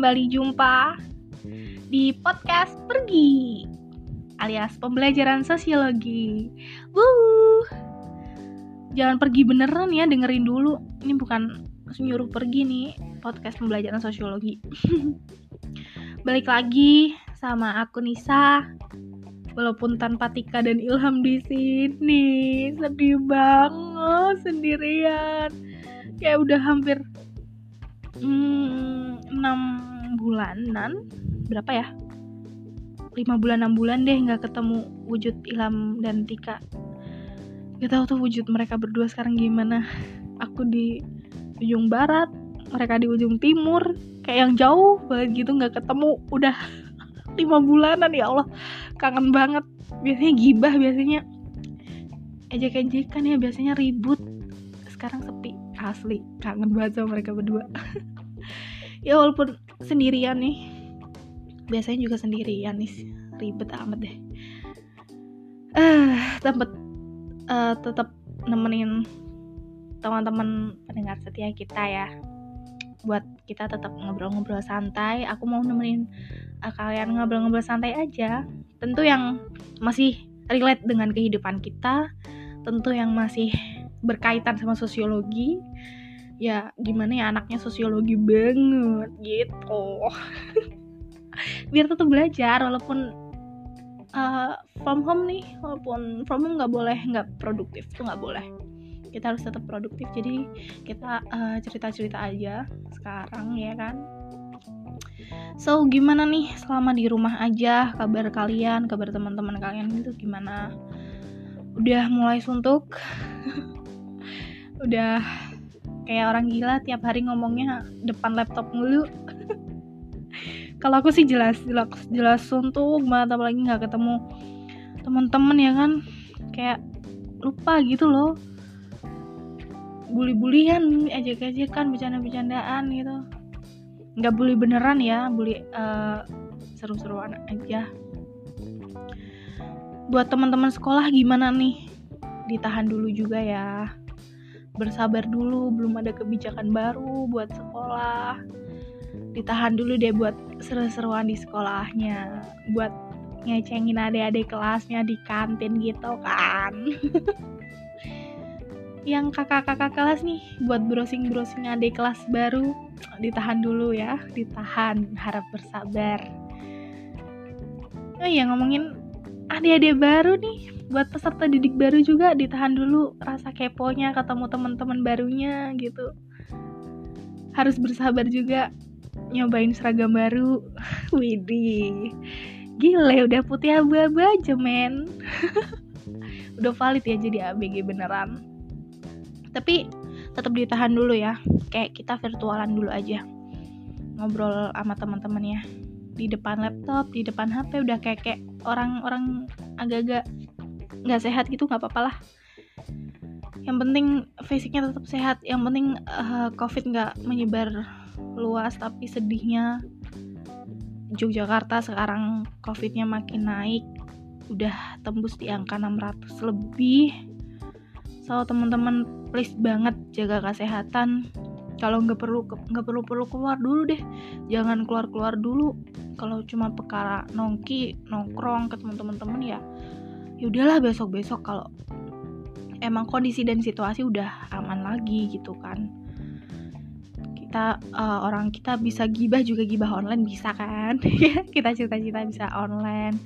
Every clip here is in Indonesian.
kembali jumpa di podcast Pergi alias pembelajaran sosiologi. Wuh. Jangan pergi beneran ya, dengerin dulu. Ini bukan nyuruh pergi nih, podcast pembelajaran sosiologi. Balik lagi sama aku Nisa. Walaupun tanpa Tika dan Ilham di sini, sedih banget sendirian. Kayak udah hampir hmm, 6 bulanan berapa ya? 5 bulan 6 bulan deh nggak ketemu wujud Ilham dan Tika. Gak tahu tuh wujud mereka berdua sekarang gimana. Aku di ujung barat mereka di ujung timur. Kayak yang jauh banget gitu nggak ketemu. Udah lima bulanan ya Allah. Kangen banget. Biasanya gibah biasanya ejek-ejekan ya. Biasanya ribut. Sekarang sepi asli. Kangen banget sama mereka berdua ya walaupun sendirian nih. Biasanya juga sendirian nih. Ribet amat deh. Eh uh, tempat uh, tetap nemenin teman-teman pendengar setia kita ya. Buat kita tetap ngobrol-ngobrol santai. Aku mau nemenin uh, kalian ngobrol-ngobrol santai aja. Tentu yang masih relate dengan kehidupan kita. Tentu yang masih berkaitan sama sosiologi ya gimana ya anaknya sosiologi banget gitu. Biar tetap belajar walaupun uh, from home nih walaupun from home nggak boleh nggak produktif tuh nggak boleh. Kita harus tetap produktif jadi kita uh, cerita-cerita aja sekarang ya kan? So gimana nih selama di rumah aja kabar kalian kabar teman-teman kalian itu gimana? Udah mulai suntuk? Udah kayak orang gila tiap hari ngomongnya depan laptop mulu. Kalau aku sih jelas jelas jelas suntuk banget apalagi nggak ketemu teman-teman ya kan? Kayak lupa gitu loh. Bully-bulian aja kan bercanda-bercandaan gitu. Nggak bully beneran ya bully uh, seru-seruan aja. Buat teman-teman sekolah gimana nih? Ditahan dulu juga ya bersabar dulu belum ada kebijakan baru buat sekolah. Ditahan dulu deh buat seru-seruan di sekolahnya buat ngecengin adik-adik kelasnya di kantin gitu kan. Yang kakak-kakak kelas nih buat browsing-browsing adik kelas baru ditahan dulu ya ditahan harap bersabar. Oh iya ngomongin adik-adik baru nih buat peserta didik baru juga ditahan dulu rasa keponya ketemu teman-teman barunya gitu. Harus bersabar juga nyobain seragam baru. Widih gile udah putih abu-abu aja men. Udah valid ya jadi ABG beneran. Tapi tetap ditahan dulu ya kayak kita virtualan dulu aja. Ngobrol sama teman-teman ya di depan laptop di depan HP udah kayak kayak orang-orang agak-agak nggak sehat gitu nggak apa-apa lah. Yang penting fisiknya tetap sehat yang penting uh, covid nggak menyebar luas tapi sedihnya. Yogyakarta sekarang covidnya makin naik udah tembus di angka 600 lebih. So teman-teman please banget jaga kesehatan. Kalau nggak perlu nggak perlu perlu keluar dulu deh. Jangan keluar keluar dulu. Kalau cuma perkara nongki nongkrong ketemu teman-teman ya yaudahlah besok besok kalau emang kondisi dan situasi udah aman lagi gitu kan. Kita uh, orang kita bisa gibah juga gibah online bisa kan? Kita cerita-cerita bisa online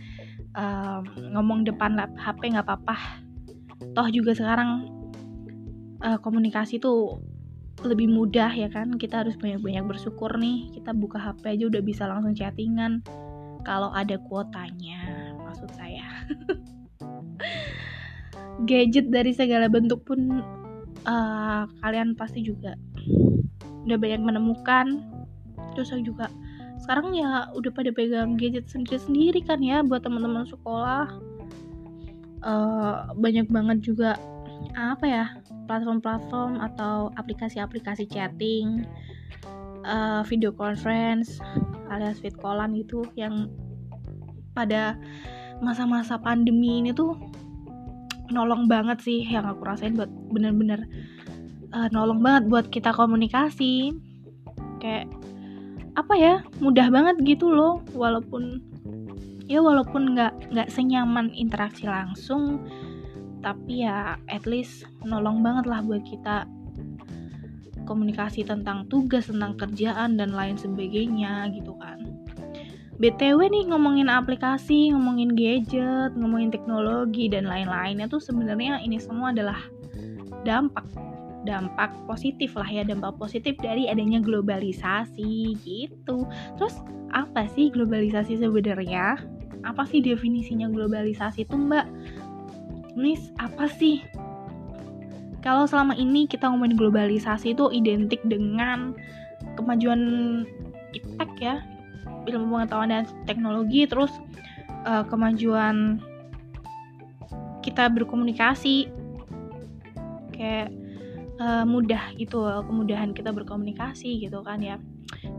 um, ngomong depan lap HP nggak apa-apa. Toh juga sekarang uh, komunikasi tuh lebih mudah ya kan? Kita harus banyak-banyak bersyukur nih kita buka HP aja udah bisa langsung chattingan kalau ada kuotanya maksud saya gadget dari segala bentuk pun uh, kalian pasti juga udah banyak menemukan. Terus juga sekarang ya udah pada pegang gadget sendiri-sendiri kan ya buat teman-teman sekolah. Uh, banyak banget juga apa ya platform-platform atau aplikasi-aplikasi chatting uh, video conference alias fit callan gitu yang pada masa-masa pandemi ini tuh nolong banget sih yang aku rasain buat bener-bener uh, nolong banget buat kita komunikasi. Kayak apa ya mudah banget gitu loh walaupun ya walaupun nggak nggak senyaman interaksi langsung tapi ya at least menolong banget lah buat kita komunikasi tentang tugas tentang kerjaan dan lain sebagainya gitu kan BTW nih ngomongin aplikasi, ngomongin gadget, ngomongin teknologi dan lain-lainnya tuh sebenarnya ini semua adalah dampak dampak positif lah ya dampak positif dari adanya globalisasi gitu. Terus apa sih globalisasi sebenarnya? Apa sih definisinya globalisasi itu Mbak? Miss, apa sih? Kalau selama ini kita ngomongin globalisasi itu identik dengan kemajuan iptek ya, ilmu pengetahuan dan teknologi terus uh, kemajuan kita berkomunikasi. Kayak uh, mudah gitu kemudahan kita berkomunikasi gitu kan ya.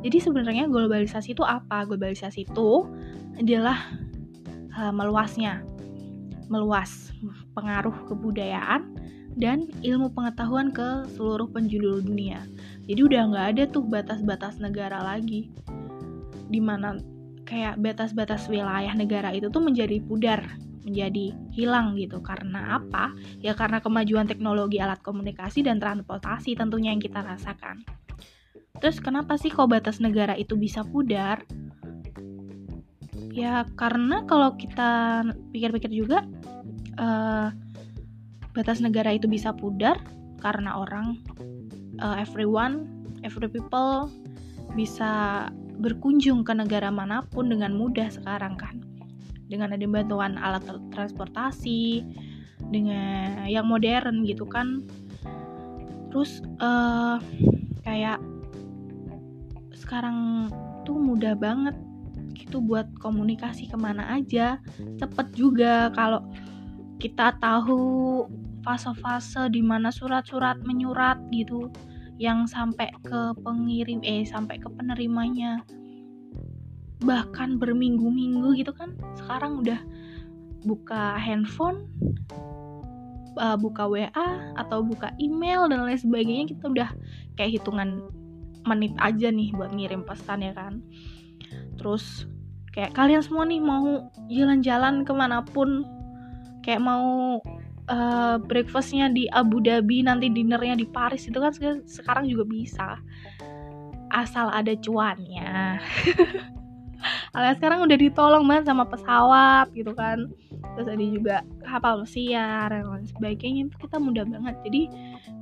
Jadi sebenarnya globalisasi itu apa? Globalisasi itu adalah uh, meluasnya meluas pengaruh kebudayaan dan ilmu pengetahuan ke seluruh penjuru dunia. Jadi udah nggak ada tuh batas-batas negara lagi di mana kayak batas-batas wilayah negara itu tuh menjadi pudar menjadi hilang gitu. Karena apa? Ya karena kemajuan teknologi alat komunikasi dan transportasi tentunya yang kita rasakan. Terus kenapa sih kok batas negara itu bisa pudar? Ya karena kalau kita pikir-pikir juga uh, batas negara itu bisa pudar karena orang uh, everyone every people bisa berkunjung ke negara mana pun dengan mudah sekarang kan? Dengan ada bantuan alat transportasi dengan yang modern gitu kan? Terus uh, kayak sekarang tuh mudah banget gitu buat komunikasi ke mana aja. Cepet juga kalau kita tahu fase-fase di mana surat-surat menyurat gitu yang sampai ke pengirim eh sampai ke penerimanya. Bahkan berminggu-minggu gitu kan sekarang udah buka handphone uh, buka WA atau buka email dan lain sebagainya kita udah kayak hitungan menit aja nih buat ngirim pesan ya kan. Terus kayak kalian semua nih mau jalan-jalan ke mana pun kayak mau uh, breakfastnya di Abu Dhabi nanti dinernya di Paris itu kan sekarang juga bisa. Asal ada cuannya. Alias sekarang udah ditolong banget sama pesawat gitu kan. Terus ada juga kapal pesiar dan lain sebagainya itu kita mudah banget. Jadi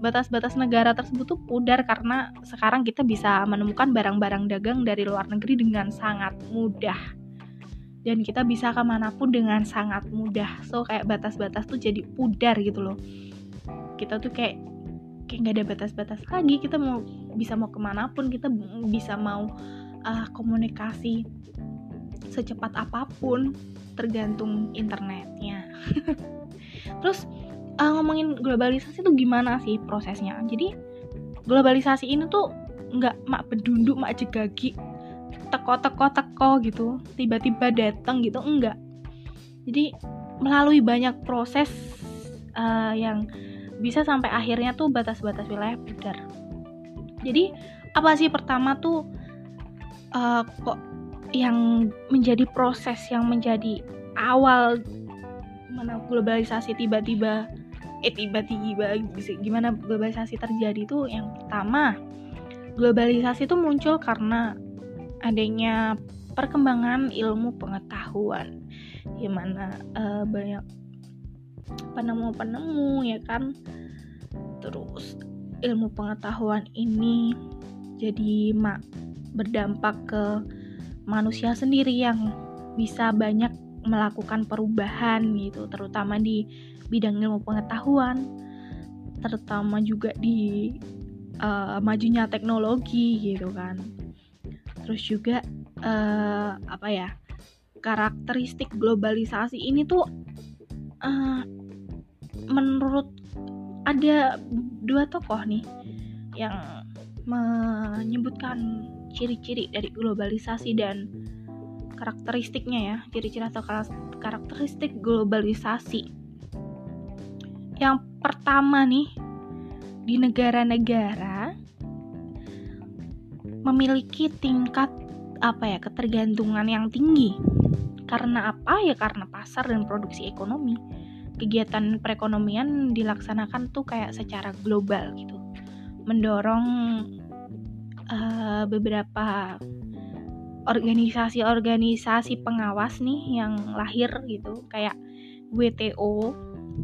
batas-batas negara tersebut tuh pudar karena sekarang kita bisa menemukan barang-barang dagang dari luar negeri dengan sangat mudah dan kita bisa ke mana pun dengan sangat mudah. So kayak batas-batas tuh jadi pudar gitu loh. Kita tuh kayak kayak nggak ada batas-batas lagi. Kita mau bisa mau ke mana pun kita bisa mau uh, komunikasi secepat apa pun tergantung internetnya. Terus uh, ngomongin globalisasi tuh gimana sih prosesnya? Jadi globalisasi ini tuh nggak mak bedunduk mak jegagi teko-teko-teko gitu tiba-tiba datang gitu enggak. Jadi melalui banyak proses uh, yang bisa sampai akhirnya tuh batas-batas wilayah pudar jadi apa sih pertama tuh uh, kok yang menjadi proses yang menjadi awal mana globalisasi tiba-tiba eh tiba-tiba gimana globalisasi terjadi tuh? Yang pertama globalisasi itu muncul karena adanya perkembangan ilmu pengetahuan. Di mana uh, banyak penemu-penemu ya kan? Terus ilmu pengetahuan ini jadi mak berdampak ke manusia sendiri yang bisa banyak melakukan perubahan gitu terutama di bidang ilmu pengetahuan terutama juga di uh, majunya teknologi gitu kan terus juga uh, apa ya karakteristik globalisasi ini tuh uh, menurut ada dua tokoh nih yang menyebutkan ciri-ciri dari globalisasi dan karakteristiknya ya ciri-ciri atau karakteristik globalisasi. Yang pertama nih di negara-negara memiliki tingkat apa ya ketergantungan yang tinggi. Karena apa? Ya karena pasar dan produksi ekonomi. Kegiatan perekonomian dilaksanakan tuh kayak secara global gitu. Mendorong uh, beberapa organisasi-organisasi pengawas nih yang lahir gitu. Kayak WTO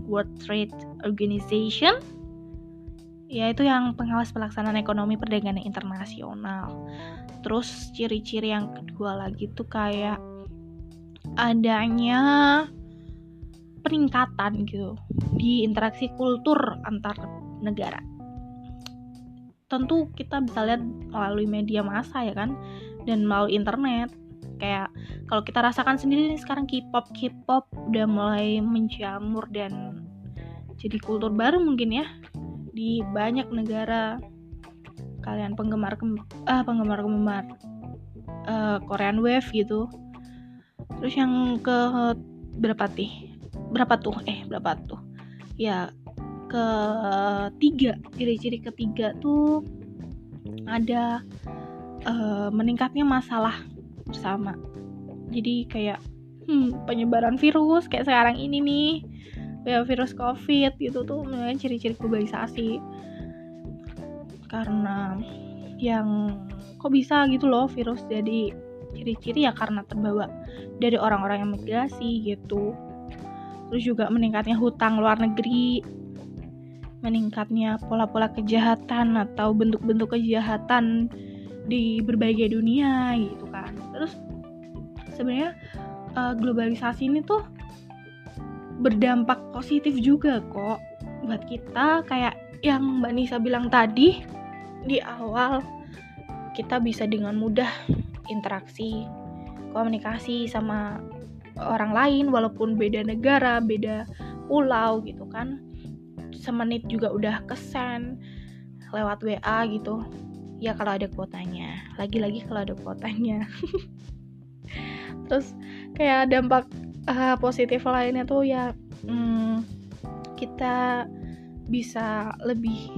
World Trade Organization yaitu yang pengawas pelaksanaan ekonomi perdagangan internasional. Terus ciri-ciri yang kedua lagi tuh kayak adanya peningkatan gitu di interaksi kultur antar negara. Tentu kita bisa lihat melalui media massa ya kan? Dan melalui internet. Kayak kalau kita rasakan sendiri nih sekarang K-pop K-pop udah mulai menjamur dan jadi kultur baru mungkin ya di banyak negara. Kalian penggemar ah penggemar penggemar uh, Korean Wave gitu. Terus yang ke berapa sih berapa tuh? Eh berapa tuh? Ya ketiga ciri-ciri ketiga tuh ada uh, meningkatnya masalah bersama. Jadi kayak hmm, penyebaran virus kayak sekarang ini nih ya virus covid gitu tuh ciri-ciri globalisasi. Karena yang kok bisa gitu loh virus jadi ciri-ciri ya karena terbawa dari orang-orang yang migrasi gitu. Terus juga meningkatnya hutang luar negeri meningkatnya pola-pola kejahatan atau bentuk-bentuk kejahatan di berbagai dunia gitu kan. Terus sebenarnya uh, globalisasi ini tuh berdampak positif juga kok. Buat kita kayak yang Mbak Nisa bilang tadi di awal kita bisa dengan mudah interaksi komunikasi sama orang lain walaupun beda negara beda pulau gitu kan. Semenit juga udah kesen lewat WA gitu. Ya kalau ada kuotanya lagi-lagi kalau ada kuotanya. Terus kayak dampak uh, positif lainnya tuh ya hmm, kita bisa lebih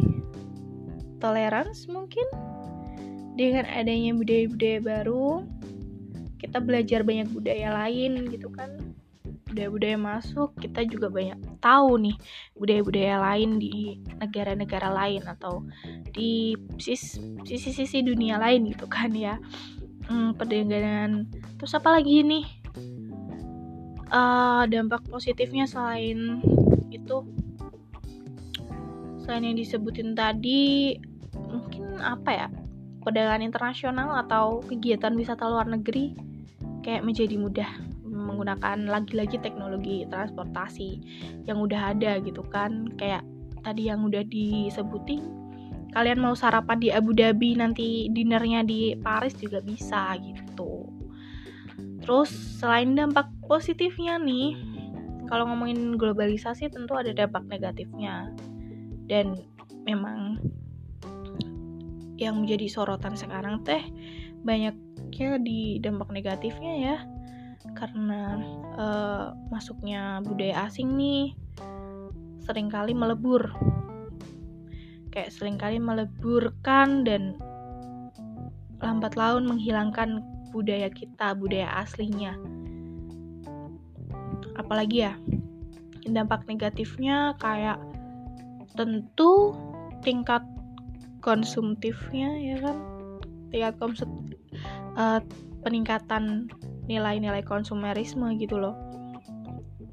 tolerans mungkin dengan adanya budaya-budaya baru. Kita belajar banyak budaya lain gitu kan. Budaya-budaya masuk kita juga banyak tahu nih budaya-budaya lain di negara-negara lain atau di sisi-sisi dunia lain gitu kan ya. Hmm, perdagangan terus apa lagi nih uh, dampak positifnya selain itu selain yang disebutin tadi mungkin apa ya perdagangan internasional atau kegiatan wisata luar negeri kayak menjadi mudah menggunakan lagi-lagi teknologi transportasi yang udah ada gitu kan. Kayak tadi yang udah disebutin kalian mau sarapan di Abu Dhabi nanti dinernya di Paris juga bisa gitu. Terus selain dampak positifnya nih. Kalau ngomongin globalisasi tentu ada dampak negatifnya. Dan memang yang menjadi sorotan sekarang teh banyak ya di dampak negatifnya ya. Karena uh, masuknya budaya asing nih sering kali melebur. Kayak sering kali meleburkan dan lambat laun menghilangkan budaya kita budaya aslinya apalagi ya dampak negatifnya kayak tentu tingkat konsumtifnya ya kan? Tingkat konsum uh, peningkatan nilai-nilai konsumerisme gitu loh.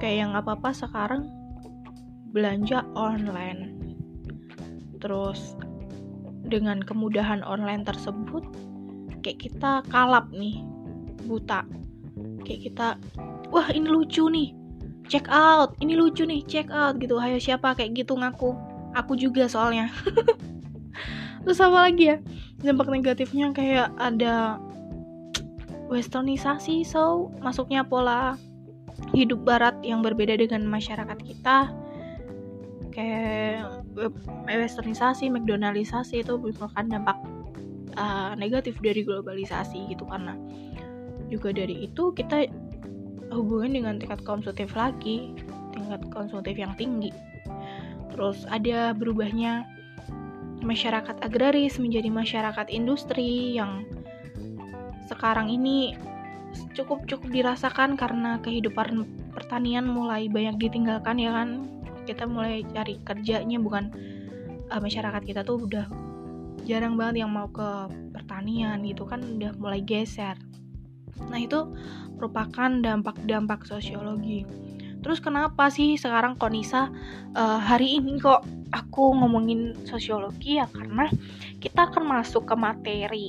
Kayak yang apa-apa sekarang belanja online. Terus dengan kemudahan online tersebut kayak kita kalap nih buta. Kayak kita wah ini lucu nih. Check out. Ini lucu nih check out gitu. Hayo siapa? Kayak gitu ngaku. Aku juga soalnya. Terus apa lagi ya? Dampak negatifnya kayak ada westernisasi so masuknya pola hidup barat yang berbeda dengan masyarakat kita. Kayak westernisasi, McDonaldisasi itu merupakan dampak uh, negatif dari globalisasi gitu. Karena juga dari itu kita hubungan dengan tingkat konsumtif lagi tingkat konsumtif yang tinggi. Terus ada berubahnya masyarakat agraris menjadi masyarakat industri yang sekarang ini cukup cukup dirasakan karena kehidupan pertanian mulai banyak ditinggalkan ya kan? Kita mulai cari kerjanya bukan uh, masyarakat kita tuh udah jarang banget yang mau ke pertanian gitu kan udah mulai geser nah itu merupakan dampak-dampak sosiologi. Terus kenapa sih sekarang Konisa uh, hari ini kok aku ngomongin sosiologi? Ya karena kita akan masuk ke materi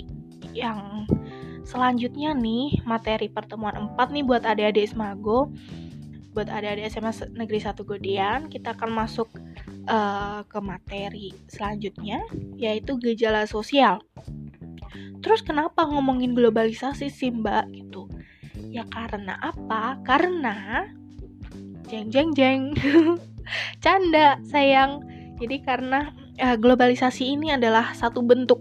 yang selanjutnya nih materi pertemuan 4 nih buat adik-adik Smago. Buat adik-adik SMA Negeri 1 Godian kita akan masuk uh, ke materi selanjutnya yaitu gejala sosial terus kenapa ngomongin globalisasi sih mbak? Gitu. Ya karena apa? Karena jeng jeng jeng. Canda sayang. Jadi karena uh, globalisasi ini adalah satu bentuk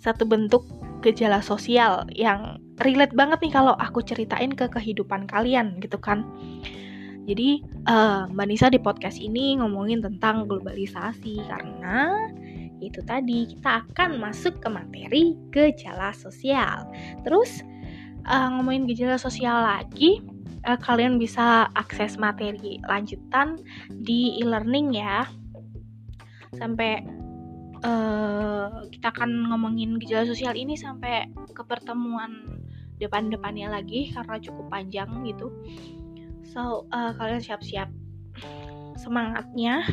satu bentuk gejala sosial yang relate banget nih kalau aku ceritain ke kehidupan kalian gitu kan. Jadi uh, Mbak Nisa di podcast ini ngomongin tentang globalisasi karena itu tadi kita akan masuk ke materi gejala sosial. Terus uh, ngomongin gejala sosial lagi, uh, kalian bisa akses materi lanjutan di e-learning ya. Sampai uh, kita akan ngomongin gejala sosial ini sampai ke pertemuan depan-depannya lagi karena cukup panjang gitu. So, uh, kalian siap-siap semangatnya.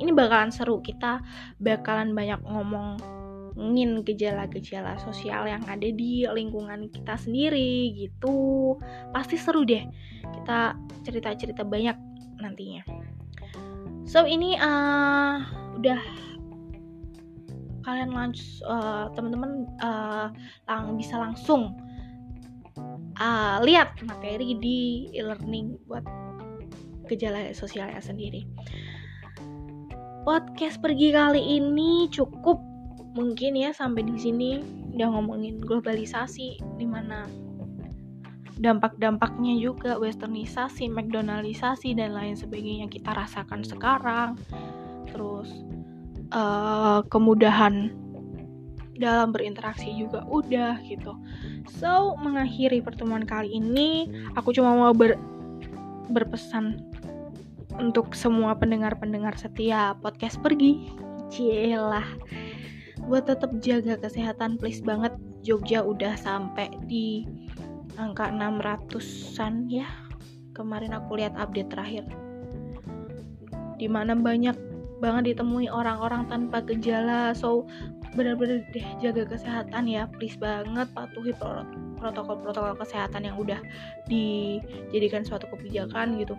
Ini bakalan seru. Kita bakalan banyak ngomongin gejala-gejala sosial yang ada di lingkungan kita sendiri gitu. Pasti seru deh. Kita cerita-cerita banyak nantinya. So, ini uh, udah kalian langsung uh, teman-teman uh, lang bisa langsung uh, lihat materi di e-learning buat gejala sosialnya sendiri. Podcast pergi kali ini cukup mungkin ya sampai di sini udah ngomongin globalisasi di mana dampak-dampaknya juga westernisasi, McDonaldisasi dan lain sebagainya kita rasakan sekarang. Terus uh, kemudahan dalam berinteraksi juga udah gitu. So, mengakhiri pertemuan kali ini, aku cuma mau ber berpesan untuk semua pendengar-pendengar setia podcast pergi. Cielah. Buat tetap jaga kesehatan please banget. Jogja udah sampai di angka 600-an ya. Kemarin aku lihat update terakhir. Di mana banyak banget ditemui orang-orang tanpa gejala. So, benar-benar deh jaga kesehatan ya please banget patuhi protokol-protokol kesehatan yang udah dijadikan suatu kebijakan gitu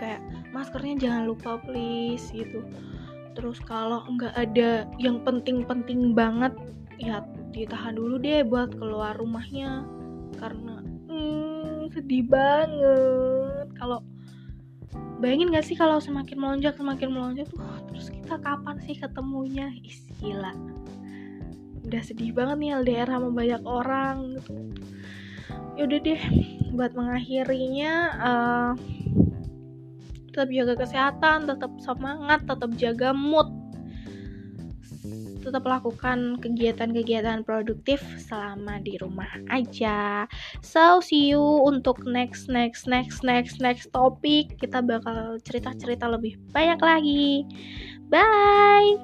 kayak maskernya jangan lupa please gitu. Terus kalau nggak ada yang penting-penting banget ya ditahan dulu deh buat keluar rumahnya. Karena hmm, sedih banget. Kalau bayangin gak sih kalau semakin melonjak semakin melonjak tuh terus kita kapan sih ketemunya? Is, gila. Udah sedih banget nih LDR sama banyak orang gitu. Yaudah deh buat mengakhirinya uh, tetap jaga kesehatan tetap semangat tetap jaga mood tetap lakukan kegiatan-kegiatan produktif selama di rumah aja. So, see you untuk next next next next next topik. Kita bakal cerita-cerita lebih banyak lagi. Bye.